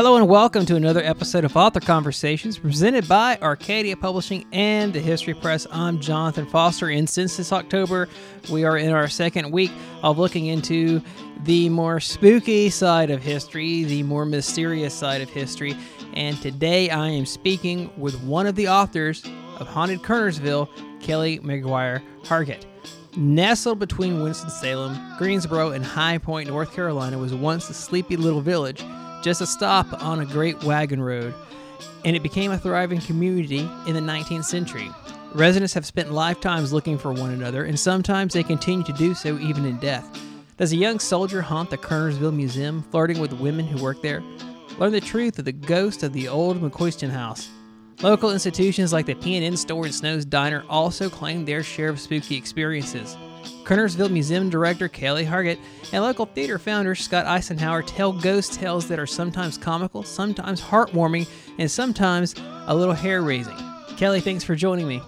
Hello and welcome to another episode of Author Conversations presented by Arcadia Publishing and the History Press. I'm Jonathan Foster, and since this October, we are in our second week of looking into the more spooky side of history, the more mysterious side of history. And today I am speaking with one of the authors of Haunted Kernersville, Kelly McGuire Hargett. Nestled between Winston-Salem, Greensboro, and High Point, North Carolina, was once a sleepy little village, just a stop on a great wagon road, and it became a thriving community in the 19th century. Residents have spent lifetimes looking for one another, and sometimes they continue to do so even in death. Does a young soldier haunt the Kernersville Museum, flirting with women who work there? Learn the truth of the ghost of the old McQuiston house. Local institutions like the P&N store and Snow's Diner also claim their share of spooky experiences. Kernersville Museum Director Kelly Hargett and local theater founder Scott Eisenhower tell ghost tales that are sometimes comical, sometimes heartwarming, and sometimes a little hair raising. Kelly, thanks for joining me.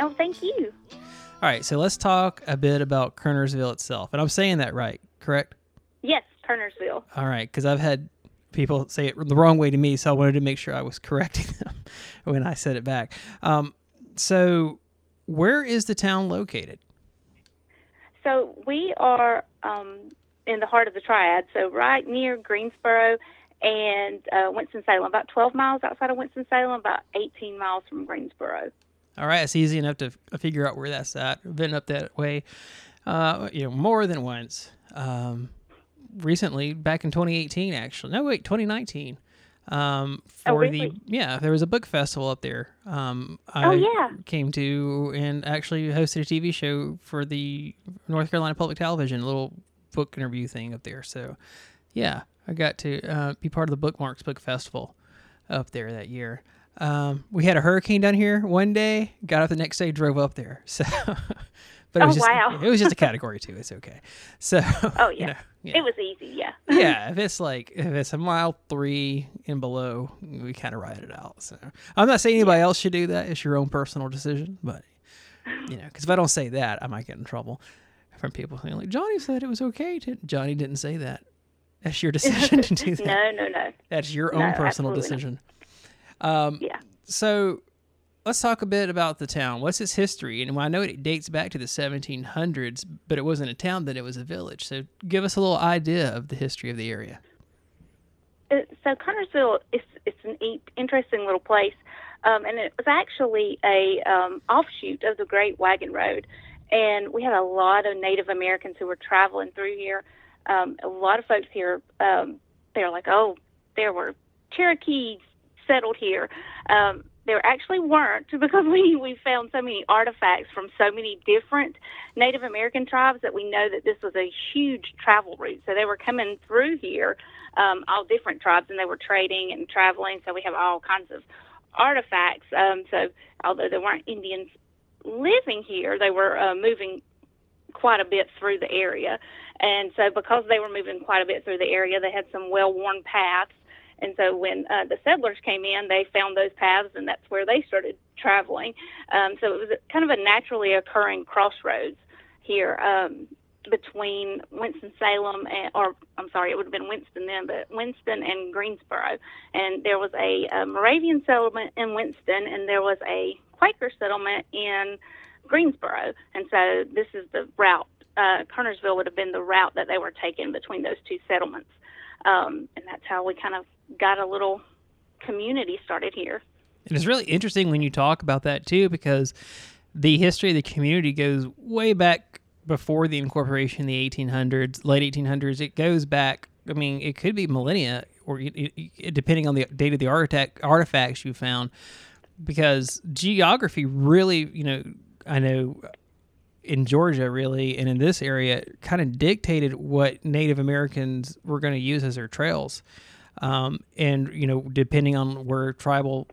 Oh, thank you. All right, so let's talk a bit about Kernersville itself. And I'm saying that right, correct? Yes, Kernersville. All right, because I've had people say it the wrong way to me, so I wanted to make sure I was correcting them when I said it back. Um, so, where is the town located? So we are um, in the heart of the Triad, so right near Greensboro and uh, Winston Salem, about 12 miles outside of Winston Salem, about 18 miles from Greensboro. All right, it's easy enough to figure out where that's at. I've been up that way, uh, you know, more than once. Um, recently, back in 2018, actually. No, wait, 2019. Um, Oh, for really? the yeah, there was a book festival up there. Um, I Oh, yeah. came to and actually hosted a TV show for the North Carolina Public Television, a little book interview thing up there. So, yeah, I got to uh, be part of the Bookmarks Book Festival up there that year. Um, we had a hurricane down here one day. Got up the next day, drove up there. So, but it was Oh, just wow. it was just a category two. It's okay. So, Oh, you yeah. know, yeah. It was easy, yeah. yeah, if it's like if it's a mile three and below, we kind of ride it out. So I'm not saying anybody else should do that. It's your own personal decision, but you know, because if I don't say that, I might get in trouble from people saying like Johnny said it was okay to. Johnny didn't say that. That's your decision to do that. no, no, no. That's your No, own personal absolutely not. decision. Um, Yeah. so let's talk a bit about the town. What's its history? And I know it dates back to the 1700s, but it wasn't a town then; it was a village. So give us a little idea of the history of the area. Uh, so Kernersville is it's an interesting little place, um, and it was actually a um, offshoot of the Great Wagon Road, and we had a lot of Native Americans who were traveling through here. Um, a lot of folks here, um, they're like, oh, there were Cherokees settled here. Um, there actually weren't because we, we found so many artifacts from so many different Native American tribes that we know that this was a huge travel route. So they were coming through here, um, all different tribes, and they were trading and traveling. So we have all kinds of artifacts. Um, so although there weren't Indians living here, they were uh, moving quite a bit through the area. And so because they were moving quite a bit through the area, they had some well-worn paths. And so when uh, the settlers came in, they found those paths, and that's where they started traveling. Um, so it was kind of a naturally occurring crossroads here um, between Winston-Salem, and, or I'm sorry, it would have been Winston then, but Winston and Greensboro. And there was a, a Moravian settlement in Winston, and there was a Quaker settlement in Greensboro. And so this is the route. Uh, Kernersville would have been the route that they were taking between those two settlements. Um, and that's how we kind of got a little community started here. And it's really interesting when you talk about that too, because the history of the community goes way back before the incorporation in the 1800s, late 1800s. It goes back, I mean, it could be millennia, or depending on the date of the artifact, artifacts you found, because geography really, you know, I know in Georgia, really, and in this area, kind of dictated what Native Americans were going to use as their trails. Um, and, you know, depending on where tribal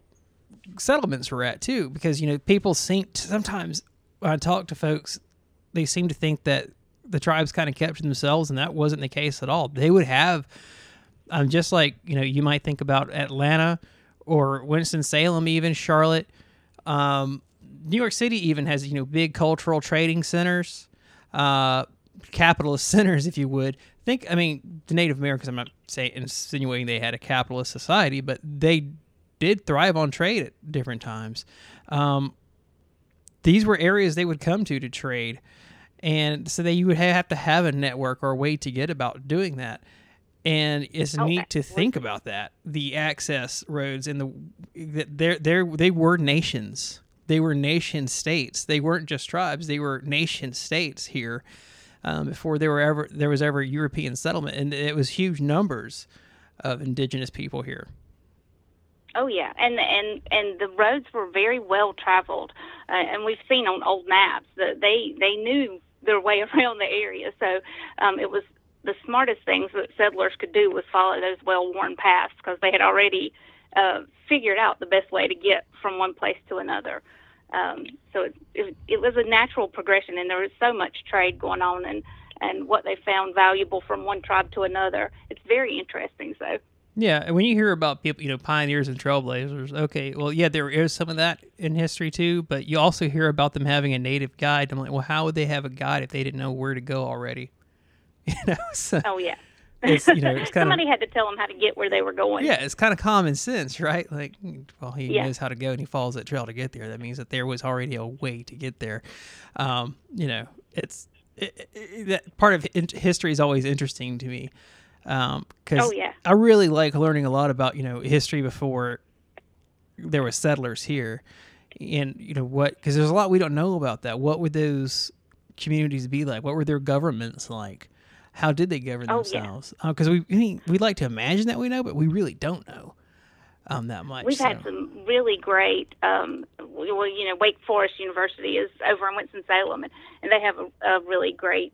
settlements were at, too, because, you know, people seem sometimes when I talk to folks, they seem to think that the tribes kind of kept to themselves, and that wasn't the case at all. They would have, um, just like, you know, you might think about Atlanta or Winston-Salem, even Charlotte. Um, New York City even has you know big cultural trading centers. Uh, capitalist centers, if you would. Think, I mean, the Native Americans. I'm not saying insinuating they had a capitalist society, but they did thrive on trade at different times. Um, these were areas they would come to to trade, and so that you would have to have a network or a way to get about doing that. And it's Oh, neat to think about that the access roads and the they they they were nations. They were nation states. They weren't just tribes. They were nation states here um, before there were ever there was ever European settlement, and it was huge numbers of indigenous people here. Oh yeah, and and and the roads were very well traveled, uh, and we've seen on old maps that they they knew their way around the area. So um, it was the smartest things that settlers could do was follow those well-worn paths because they had already uh, figured out the best way to get from one place to another. Um, so it, it, it was a natural progression, and there was so much trade going on, and and what they found valuable from one tribe to another. It's very interesting. So. Yeah, and when you hear about people, you know, pioneers and trailblazers, okay, well, yeah, there is some of that in history too, but you also hear about them having a native guide. I'm like, well, how would they have a guide if they didn't know where to go already? You know, so Oh yeah. It's you know, it's kind of Somebody had to tell him how to get where they were going. yeah, it's kind of common sense, right? Like, well, he Yeah. knows how to go and he follows that trail to get there. That means that there was already a way to get there. Um, you know, it's it, it, that part of history is always interesting to me because Oh, yeah. I really like learning a lot about you know history before there were settlers here, and you know what because there's a lot we don't know about that. What would those communities be like? What were their governments like? How did they govern Oh, yeah. themselves? Because we I mean, we like to imagine that we know, but we really don't know um, that much. We've had some really great. Um, well, you know, Wake Forest University is over in Winston Salem, and, and they have a, a really great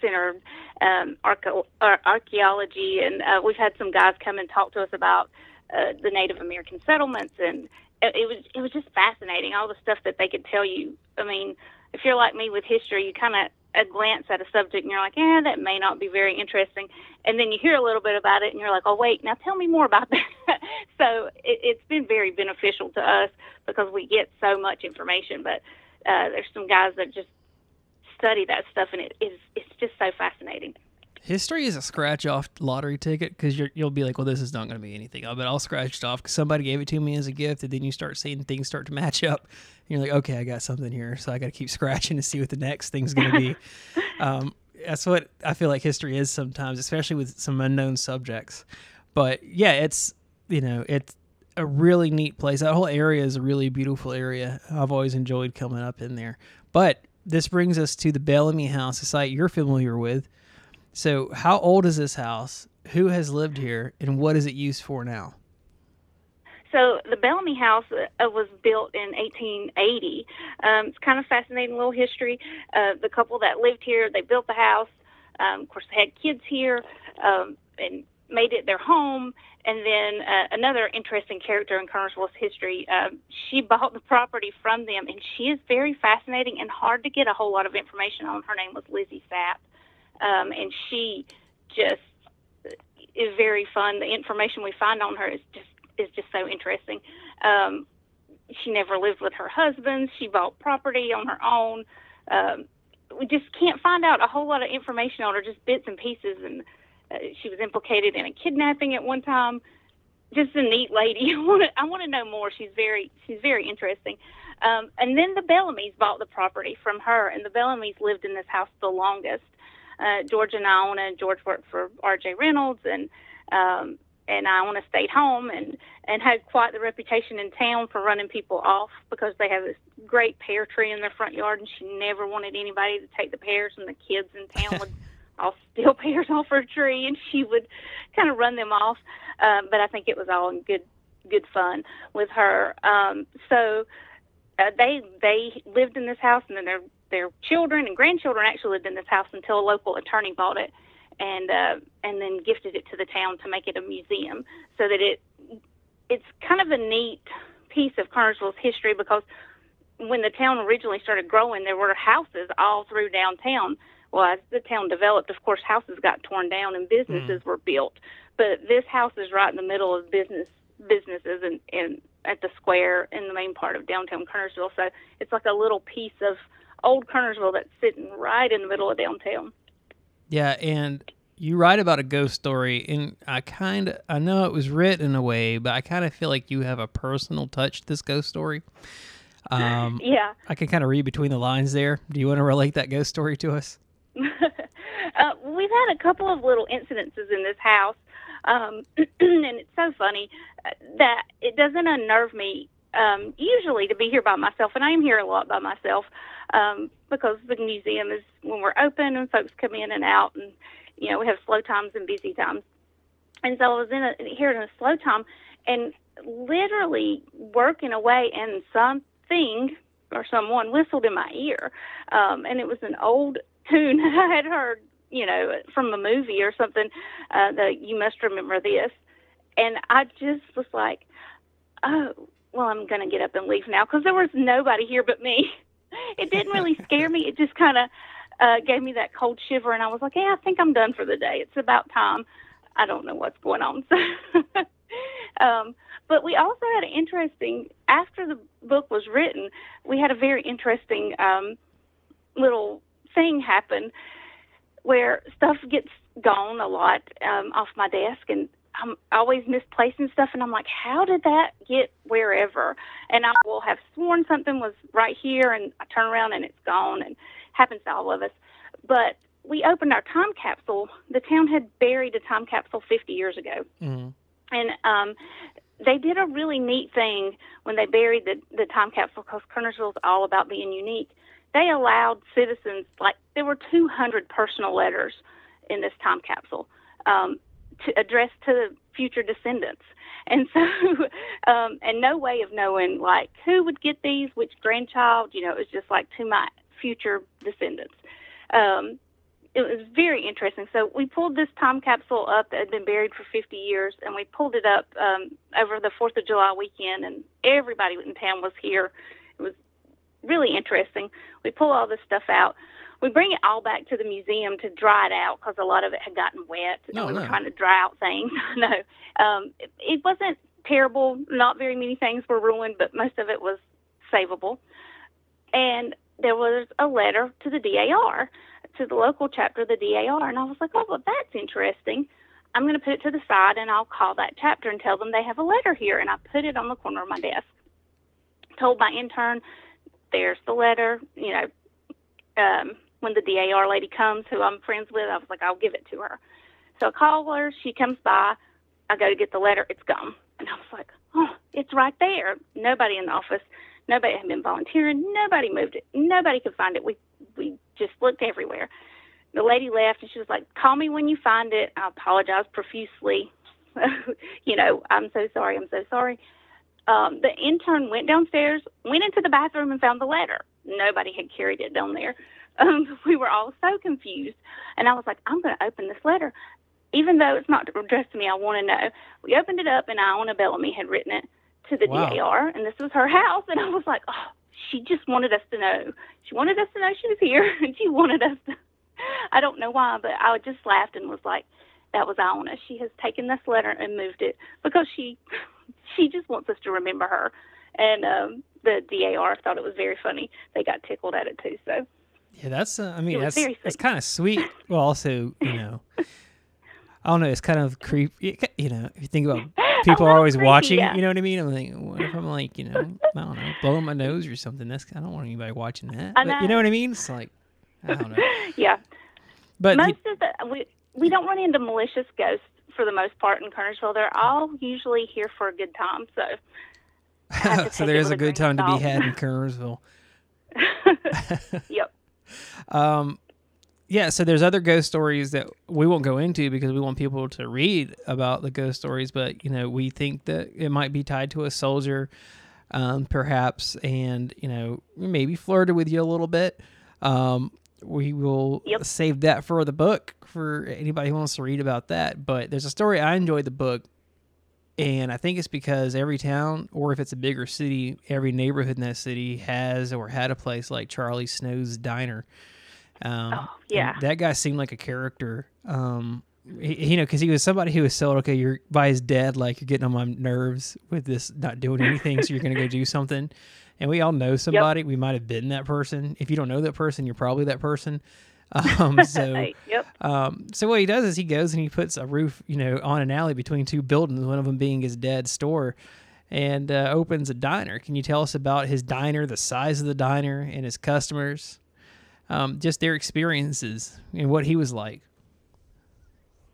center um, ar- archaeology, and uh, we've had some guys come and talk to us about uh, the Native American settlements, and it, it was it was just fascinating all the stuff that they could tell you. I mean, if you're like me with history, you kind of a glance at a subject and you're like, yeah, that may not be very interesting, and then you hear a little bit about it and you're like, oh wait, now tell me more about that. so it, it's been very beneficial to us because we get so much information, but uh, there's some guys that just study that stuff and it is it's just so fascinating. History is a scratch off lottery ticket because you'll be like, well, this is not going to be anything. Oh, but I'll scratch it off because somebody gave it to me as a gift, and then you start seeing things start to match up. And you're like, okay, I got something here, so I got to keep scratching to see what the next thing's going to be. um, that's what I feel like history is sometimes, especially with some unknown subjects. But yeah, it's you know it's a really neat place. That whole area is a really beautiful area. I've always enjoyed coming up in there. But this brings us to the Bellamy House, a site you're familiar with. So, how old is this house? Who has lived here, and what is it used for now? So the Bellamy House uh, was built in 1880. Um, it's kind of fascinating little history. Uh, the couple that lived here, they built the house. Um, of course, they had kids here um, and made it their home. And then uh, another interesting character in Kernersville's history, um, she bought the property from them, and she is very fascinating and hard to get a whole lot of information on. Her name was Lizzie Sapp, um, and she just is very fun. The information we find on her is just is just so interesting. Um, she never lived with her husband. She bought property on her own. Um, we just can't find out a whole lot of information on her, just bits and pieces. And uh, she was implicated in a kidnapping at one time. Just a neat lady. I want to I want to know more. She's very she's very interesting. Um, and then the Bellamy's bought the property from her, and the Bellamy's lived in this house the longest. Uh, George and Iona, and George worked for R.J. Reynolds, and um, and Iona stayed home and and had quite the reputation in town for running people off because they have this great pear tree in their front yard, and she never wanted anybody to take the pears, and the kids in town would all steal pears off her tree, and she would kind of run them off. Um, but I think it was all in good good fun with her. Um, so uh, they they lived in this house, and then their their children and grandchildren actually lived in this house until a local attorney bought it and uh, and then gifted it to the town to make it a museum, so that it it's kind of a neat piece of Kernersville's history because when the town originally started growing, there were houses all through downtown. Well, as the town developed, of course, houses got torn down and businesses were built. But this house is right in the middle of business businesses and, and at the square in the main part of downtown Kernersville. So it's like a little piece of old Kernersville that's sitting right in the middle of downtown. Yeah, and you write about a ghost story, and I kind of I know it was written in a way, but I kind of feel like you have a personal touch to this ghost story. Um, yeah, I can kind of read between the lines there. Do you want to relate that ghost story to us? uh, we've had a couple of little incidences in this house, um, and it's so funny uh, that it doesn't unnerve me um, usually to be here by myself, and I am here a lot by myself um, because the museum is when we're open and folks come in and out, and you know we have slow times and busy times. And so I was in a, here in a slow time, and literally working away, and something or someone whistled in my ear, um, and it was an old tune I had heard, you know, from a movie or something. Uh, that you must remember this, and I just was like, oh, well, I'm going to get up and leave now because there was nobody here but me. It didn't really scare me. It just kind of uh, gave me that cold shiver, and I was like, yeah, I think I'm done for the day. It's about time. I don't know what's going on. um, but we also had an interesting, after the book was written, we had a very interesting um, little thing happen where stuff gets gone a lot um, off my desk, and I'm always misplacing stuff, and I'm like, how did that get wherever? And I will have sworn something was right here, and I turn around and it's gone, and happens to all of us. But we opened our time capsule. The town had buried a time capsule 50 years ago, mm-hmm. and um, they did a really neat thing when they buried the the time capsule because Kernersville is all about being unique. They allowed citizens like there were 200 personal letters in this time capsule. Um, to address to future descendants. And so, um, and no way of knowing like who would get these, which grandchild, you know, it was just like to my future descendants. Um, it was very interesting. So we pulled this time capsule up that had been buried for 50 years, and we pulled it up um, over the Fourth of July weekend, and everybody in town was here. It was really interesting. We pull all this stuff out we bring it all back to the museum to dry it out because a lot of it had gotten wet. No, and we no. were trying to dry out things. no, um, it, it wasn't terrible. Not very many things were ruined, but most of it was savable. And there was a letter to the DAR, to the local chapter of the DAR, and I was like, oh, well, that's interesting. I'm going to put it to the side and I'll call that chapter and tell them they have a letter here. And I put it on the corner of my desk. Told my intern, there's the letter. You know, um, when the DAR lady comes, who I'm friends with, I was like, I'll give it to her. So I call her. She comes by. I go to get the letter. It's gone. And I was like, oh, it's right there. Nobody in the office. Nobody had been volunteering. Nobody moved it. Nobody could find it. We we just looked everywhere. The lady left, and she was like, "Call me when you find it." I apologized profusely. you know, I'm so sorry. I'm so sorry. Um, the intern went downstairs, went into the bathroom, and found the letter. Nobody had carried it down there um, we were all so confused. And I was like, I'm going to open this letter. Even though it's not addressed to me, I want to know. We opened it up, and Iona Bellamy had written it to the Wow. DAR, and this was her house. And I was like, oh, she just wanted us to know. She wanted us to know she was here, and she wanted us to. I don't know why, but I just laughed and was like, that was Iona. She has taken this letter and moved it because she she just wants us to remember her. And um, the DAR thought it was very funny. They got tickled at it too. So Yeah, that's. Uh, I mean, that's that's kind of sweet. Well, also, you know, I don't know. It's kind of creepy. You know, if you think about people are always creepy, watching. yeah. You know what I mean? I'm like, what if I'm like, you know, I don't know, blowing my nose or something? That's I don't want anybody watching that. But you know. what I mean? It's like, I don't know. yeah, But most of the we we don't run into malicious ghosts for the most part in Kernersville. They're all usually here for a good time. So so there's a a good time to be had in Kernersville. yep. Um, yeah, so there's other ghost stories that we won't go into because we want people to read about the ghost stories, but you know, we think that it might be tied to a soldier, um, perhaps, and you know, maybe flirted with you a little bit. Um, we will Yep. save that for the book for anybody who wants to read about that. But there's a story I enjoyed the book, and I think it's because every town, or if it's a bigger city, every neighborhood in that city has or had a place like Charlie Snow's Diner. Um, Oh, yeah. that guy seemed like a character. Um, he, you know, because he was somebody who was so okay. You're by his dad, like you're getting on my nerves with this not doing anything, so you're gonna go do something. and we all know somebody. We might have been that person. If you don't know that person, you're probably that person. Um, so, yep. um, so what he does is he goes and he puts a roof, you know, on an alley between two buildings, one of them being his dad's store, and uh, opens a diner. Can you tell us about his diner, the size of the diner, and his customers, um, just their experiences and what he was like?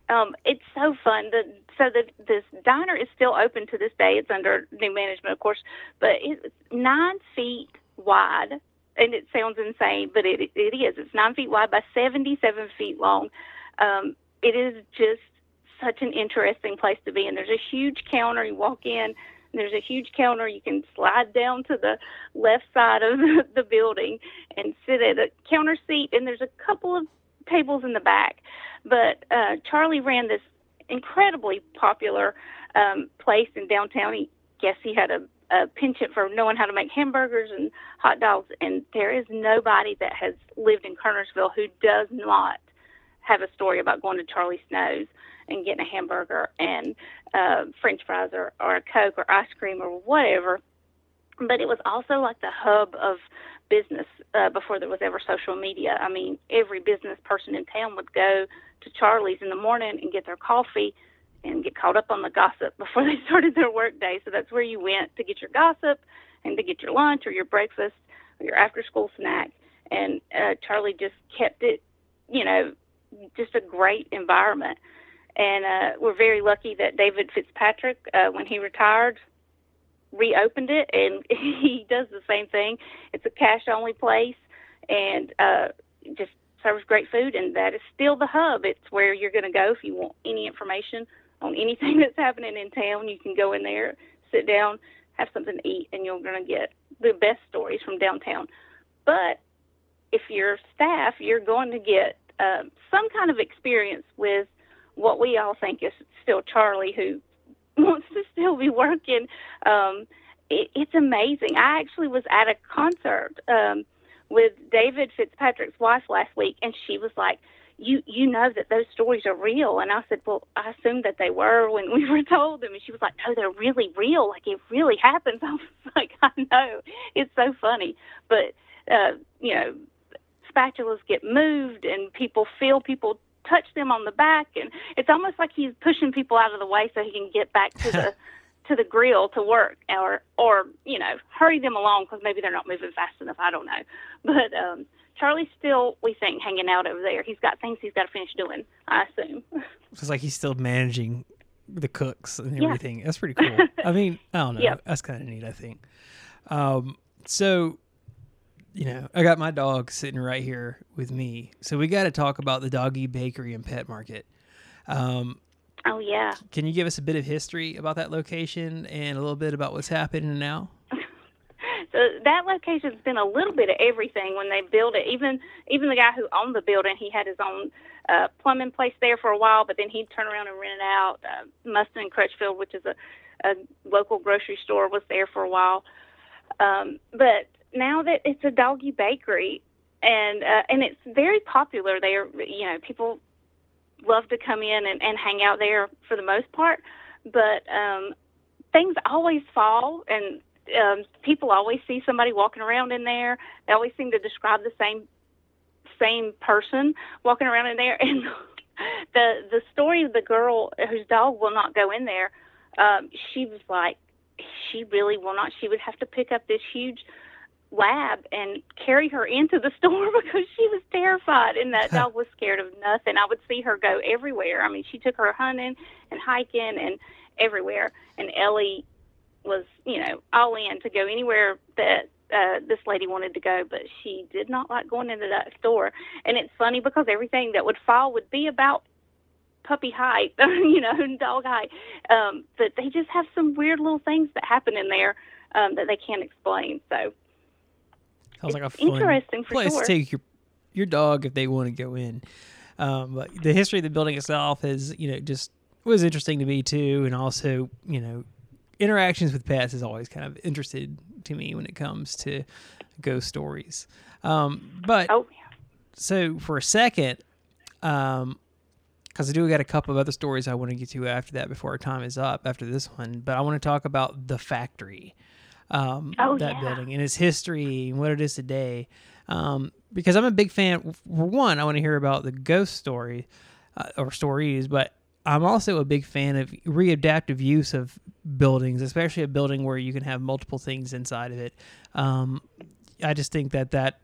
Um, it's so fun. The so the this diner is still open to this day. It's under new management, of course, but it's nine feet wide, and it sounds insane, but it it is. It's nine feet wide by seventy-seven feet long. Um, it is just such an interesting place to be, and there's a huge counter. You walk in. There's a huge counter. You can slide down to the left side of the building and sit at a counter seat, and there's a couple of tables in the back. But uh, Charlie ran this incredibly popular um, place in downtown. He guess he had a, a penchant for knowing how to make hamburgers and hot dogs, and there is nobody that has lived in Kernersville who does not have a story about going to Charlie Snow's and getting a hamburger and uh, French fries or, or a Coke or ice cream or whatever. But it was also like the hub of business uh, before there was ever social media. I mean, every business person in town would go to Charlie's in the morning and get their coffee and get caught up on the gossip before they started their work day. So that's where you went to get your gossip and to get your lunch or your breakfast or your after school snack. And uh, Charlie just kept it, you know, just a great environment. And uh, we're very lucky that David Fitzpatrick, uh, when he retired, reopened it, and he does the same thing. It's a cash only place, and uh, just serves great food, and that is still the hub. It's where you're going to go if you want any information on anything that's happening in town. You can go in there, sit down, have something to eat, and you're going to get the best stories from downtown. But if you're staff, you're going to get uh, some kind of experience with what we all think is still Charlie, who wants to still be working. Um, it, it's amazing. I actually was at a concert um, with David Fitzpatrick's wife last week, and she was like, "You you know that those stories are real?" And I said, "Well, I assumed that they were when we were told them." And she was like, "No, they're really real. Like it really happens." I was like, "I know, it's so funny, but uh, you know." Spatulas get moved, and people feel people touch them on the back, and it's almost like he's pushing people out of the way so he can get back to the to the grill to work, or or you know hurry them along because maybe they're not moving fast enough. I don't know, but um, Charlie's still we think hanging out over there. He's got things he's got to finish doing. I assume. It's like he's still managing the cooks and everything. Yeah. That's pretty cool. I mean, I don't know. Yep. That's kind of neat. I think. Um, so you know, I got my dog sitting right here with me. So we got to talk about the Doggy Bakery and Pet Market. Um, oh, yeah. Can you give us a bit of history about that location and a little bit about what's happening now? So that location's been a little but of everything when they built it. Even even the guy who owned the building, he had his own uh, plumbing place there for a while, but then he'd turn around and rent it out. Uh, Mustin Crutchfield, which is a, a local grocery store, was there for a while. Um, but now that it's a doggy bakery and uh, and it's very popular there you know people love to come in and, and hang out there for the most part but um things always fall and um people always see somebody walking around in there they always seem to describe the same same person walking around in there and the the story of the girl whose dog will not go in there um she was like she really will not she would have to pick up this huge lab and carry her into the store because she was terrified and that dog was scared of nothing. I would see her go everywhere. I mean, she took her hunting and hiking and everywhere. And Ellie was, you know, all in to go anywhere that uh, this lady wanted to go, but she did not like going into that store. And it's funny because everything that would fall would be about puppy height, you know, and dog height. Um, but they just have some weird little things that happen in there um, that they can't explain. So Sounds like a fun interesting place sure. to take your your dog if they want to go in. Um, but the history of the building itself is, you know, just was interesting to me too, and also, you know, interactions with pets is always kind of interested to me when it comes to ghost stories. Um, but oh, yeah. so for a second, um, because I do got a couple of other stories I want to get to after that before our time is up after this one. But I want to talk about the factory. um, Oh, that yeah. building and its history and what it is today. Um, because I'm a big fan. For one, I want to hear about the ghost story uh, or stories, but I'm also a big fan of readaptive use of buildings, especially a building where you can have multiple things inside of it. Um, I just think that that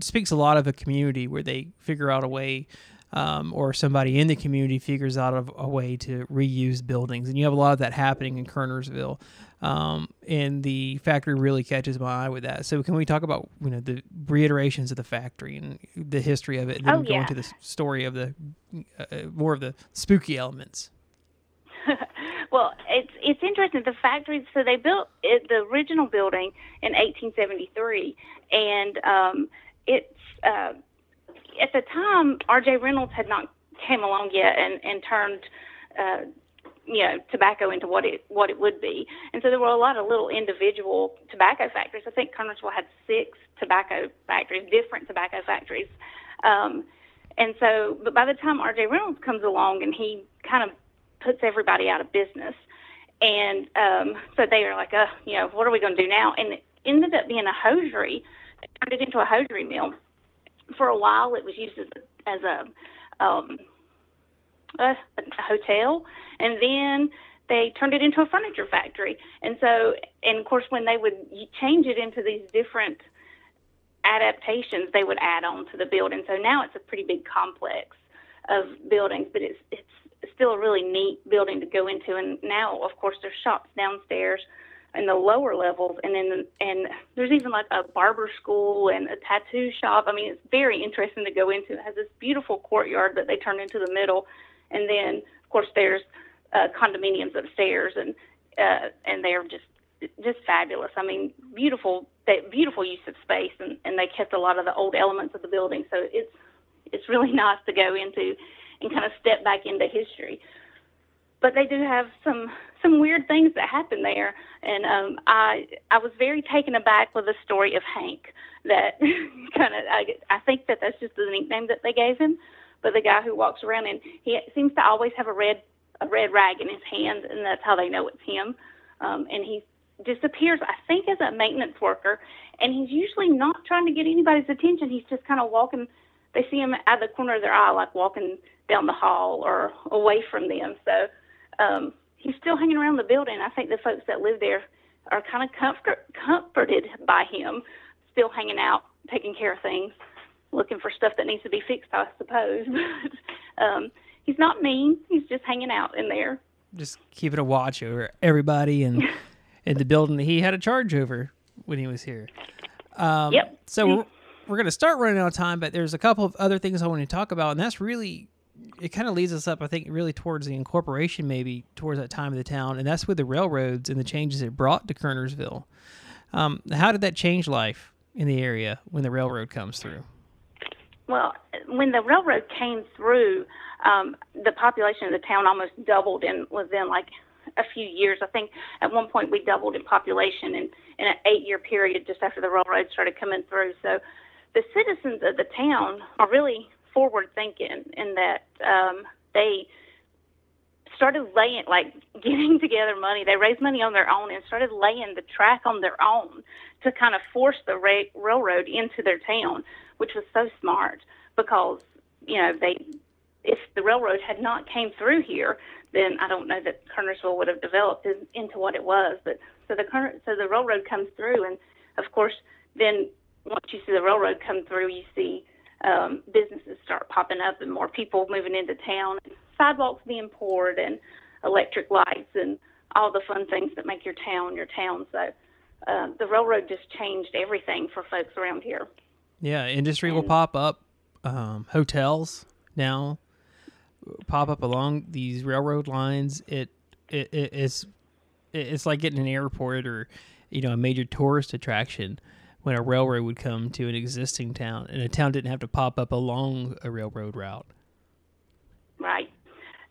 speaks a lot of a community where they figure out a way um, or somebody in the community figures out a, a way to reuse buildings. And you have a lot of that happening in kernersville. Um, and the factory really catches my eye with that. So can we talk about you know the reiterations of the factory and the history of it? And then Oh, go yeah. into the story of the uh, uh, more of the spooky elements well, it's it's interesting. The factories, so they built it, the original building in 1873, and um, it's uh, at the time R.J. Reynolds had not came along yet and and turned. Uh, you know, tobacco into what it what it would be, and so there were a lot of little individual tobacco factories. I think Kernersville had six tobacco factories, different tobacco factories, um, and so, but by the time R.J. Reynolds comes along and he kind of puts everybody out of business. And um, so they are like, uh, you know, what are we going to do now? And it ended up being a hosiery. They turned it into a hosiery mill. For a while, it was used as as a, um, a, a hotel. And then they turned it into a furniture factory. And so, and of course, when they would change it into these different adaptations, they would add on to the building. So now it's a pretty big complex of buildings, but it's it's still a really neat building to go into. And now, of course, there's shops downstairs in the lower levels, and then and there's even like a barber school and a tattoo shop. I mean, it's very interesting to go into. It has this beautiful courtyard that they turned into the middle, and then of course there's uh, condominiums upstairs, and uh, and they're just just fabulous. I mean, beautiful, they, beautiful use of space, and, and they kept a lot of the old elements of the building. So it's it's really nice to go into and kind of step back into history. But they do have some some weird things that happen there, and um, I I was very taken aback with the story of Hank. That kind of I, I think that that's just the nickname that they gave him. But the guy who walks around and he seems to always have a red a red rag in his hand, and that's how they know it's him. Um, and he disappears, I think, as a maintenance worker, and he's usually not trying to get anybody's attention. He's just kind of walking. They see him out of the corner of their eye, like walking down the hall or away from them. So um, he's still hanging around the building. I think the folks that live there are kind of comfort, comforted by him, still hanging out, taking care of things, looking for stuff that needs to be fixed, I suppose. um, he's not mean. He's just hanging out in there. just keeping a watch over everybody and in the building that he had a charge over when he was here. Um, Yep. So we're, we're going to start running out of time, but there's a couple of other things I want to talk about, and that's really it. Kind of leads us up, I think, really towards the incorporation, maybe towards that time of the town, and that's with the railroads and the changes it brought to Kernersville. Um, how did that change life in the area when the railroad comes through? Well, when the railroad came through, um, the population of the town almost doubled in within like a few years. I think at one point we doubled in population in, in an eight-year period just after the railroad started coming through. So the citizens of the town are really forward-thinking in that um, they started laying like getting together money. They raised money on their own and started laying the track on their own to kind of force the ra- railroad into their town, which was so smart because you know they if the railroad had not came through here, then I don't know that Kernersville would have developed in, into what it was. But so the Kerner- so the railroad comes through, and of course, then once you see the railroad come through, you see um, businesses start popping up and more people moving into town, sidewalks being poured, and electric lights, and all the fun things that make your town your town. So uh, the railroad just changed everything for folks around here. Yeah, industry will pop up. Um, hotels now pop up along these railroad lines. It, it, it it's it's like getting an airport or you know a major tourist attraction when a railroad would come to an existing town, and a town didn't have to pop up along a railroad route. Right.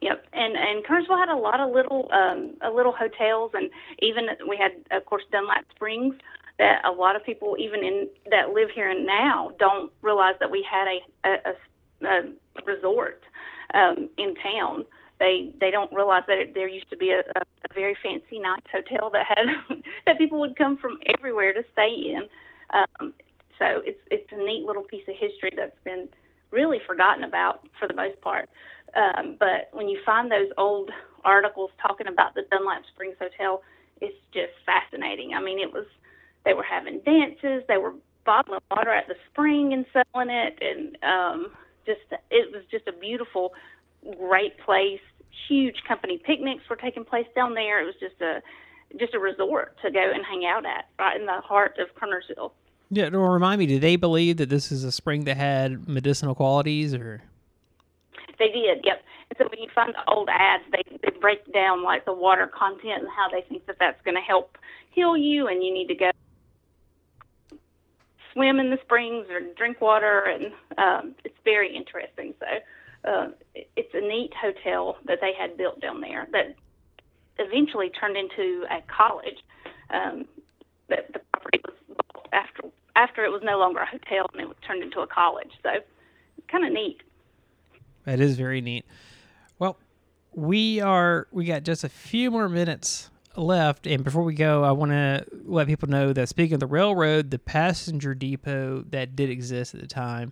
Yep. And and Kernersville had a lot of little um uh, little hotels and even we had of course Dunlap Springs that a lot of people even in that live here and now don't realize that we had a a, a, a resort um in town they they don't realize that there used to be a, a, a very fancy nice hotel that had that people would come from everywhere to stay in. Um, so it's it's a neat little piece of history that's been really forgotten about for the most part. Um, but when you find those old articles talking about the Dunlap Springs Hotel, it's just fascinating. I mean, it was they were having dances, they were bottling water at the spring and selling it, and um, just it was just a beautiful, great place. Huge company picnics were taking place down there. It was just a just a resort to go and hang out at, right in the heart of Kernersville. Yeah, well, remind me, did they believe that this is a spring that had medicinal qualities, or? They did, yep. And so when you find the old ads, they, they break down like the water content and how they think that that's going to help heal you, and you need to go swim in the springs or drink water, and um, it's very interesting. So uh, it's a neat hotel that they had built down there that eventually turned into a college. Um, that the property was bought after after it was no longer a hotel and it was turned into a college. So it's kind of neat. That is very neat. Well, we are we got just a few more minutes left, and before we go, I want to let people know that speaking of the railroad, the passenger depot that did exist at the time,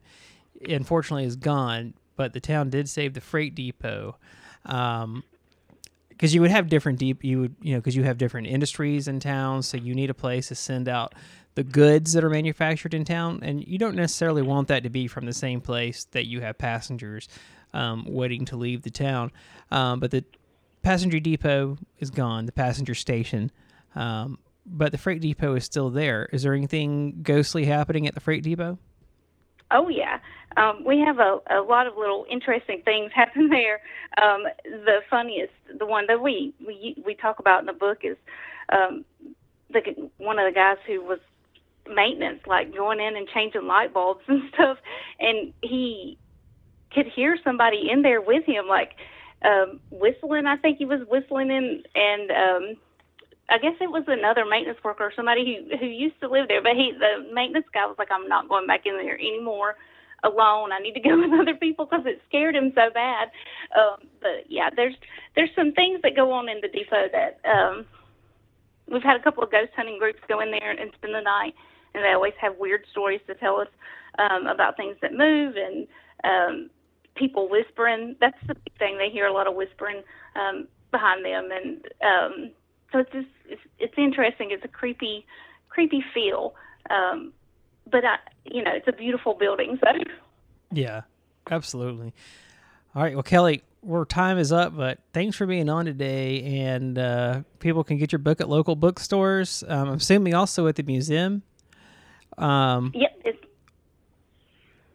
unfortunately, is gone. But the town did save the freight depot. Um, because you would have different deep you would you know because you have different industries in town so you need a place to send out the goods that are manufactured in town and you don't necessarily want that to be from the same place that you have passengers um, waiting to leave the town. Um, but the passenger depot is gone the passenger station um, but the freight depot is still there. Is there anything ghostly happening at the freight depot Oh yeah, um, we have a, a lot of little interesting things happen there. Um, the funniest, the one that we we we talk about in the book is um, the one of the guys who was maintenance, like going in and changing light bulbs and stuff, and he could hear somebody in there with him, like um, whistling. I think he was whistling in, and um, I guess it was another maintenance worker or somebody who who used to live there, but he the maintenance guy was like, I'm not going back in there anymore alone. I need to go with other people because it scared him so bad. Um, but yeah, there's there's some things that go on in the depot that um, we've had a couple of ghost hunting groups go in there and spend the night, and they always have weird stories to tell us um, about things that move and um, people whispering. That's the big thing. They hear a lot of whispering um, behind them, and um, so it's just it's, it's interesting. It's a creepy, creepy feel. Um, but I, you know, it's a beautiful building. So yeah, absolutely. All right, well, Kelly, our time is up, but thanks for being on today. And uh, people can get your book at local bookstores. Um, I'm assuming also at the museum. Um, yep, it's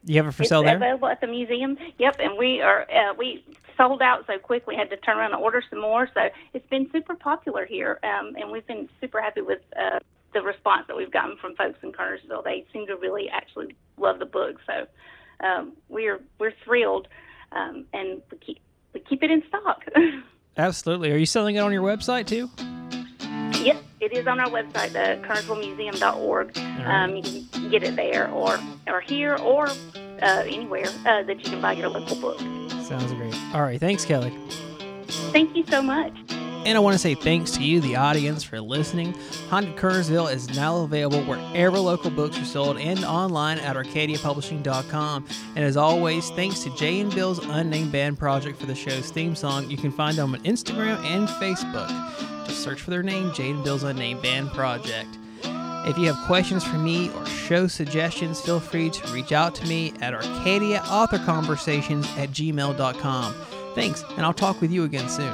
you have it for it's sale there. available at the museum. Yep, and we are uh, we sold out so quick we had to turn around and order some more. So it's been super popular here, um, and we've been super happy with uh, the response that we've gotten from folks in Kernersville. They seem to really actually love the book. So um, we're we're thrilled, um, and we keep we keep it in stock. Absolutely. Are you selling it on your website too? It is on our website, the KernersvilleMuseum.org. Right. Um, you can get it there, or or here, or uh, anywhere uh, that you can buy your local book. Sounds great. All right, thanks, Kelly. Thank you so much. And I want to say thanks to you, the audience, for listening. Haunted Kernersville is now available wherever local books are sold and online at arcadiapublishing.com. And as always, thanks to Jay and Bill's Unnamed Band Project for the show's theme song. You can find them on Instagram and Facebook. Search for their name, Jay and Bill's Unnamed Band Project. If you have questions for me or show suggestions, feel free to reach out to me at Arcadia Author Conversations at gmail.com. Thanks, and I'll talk with you again soon.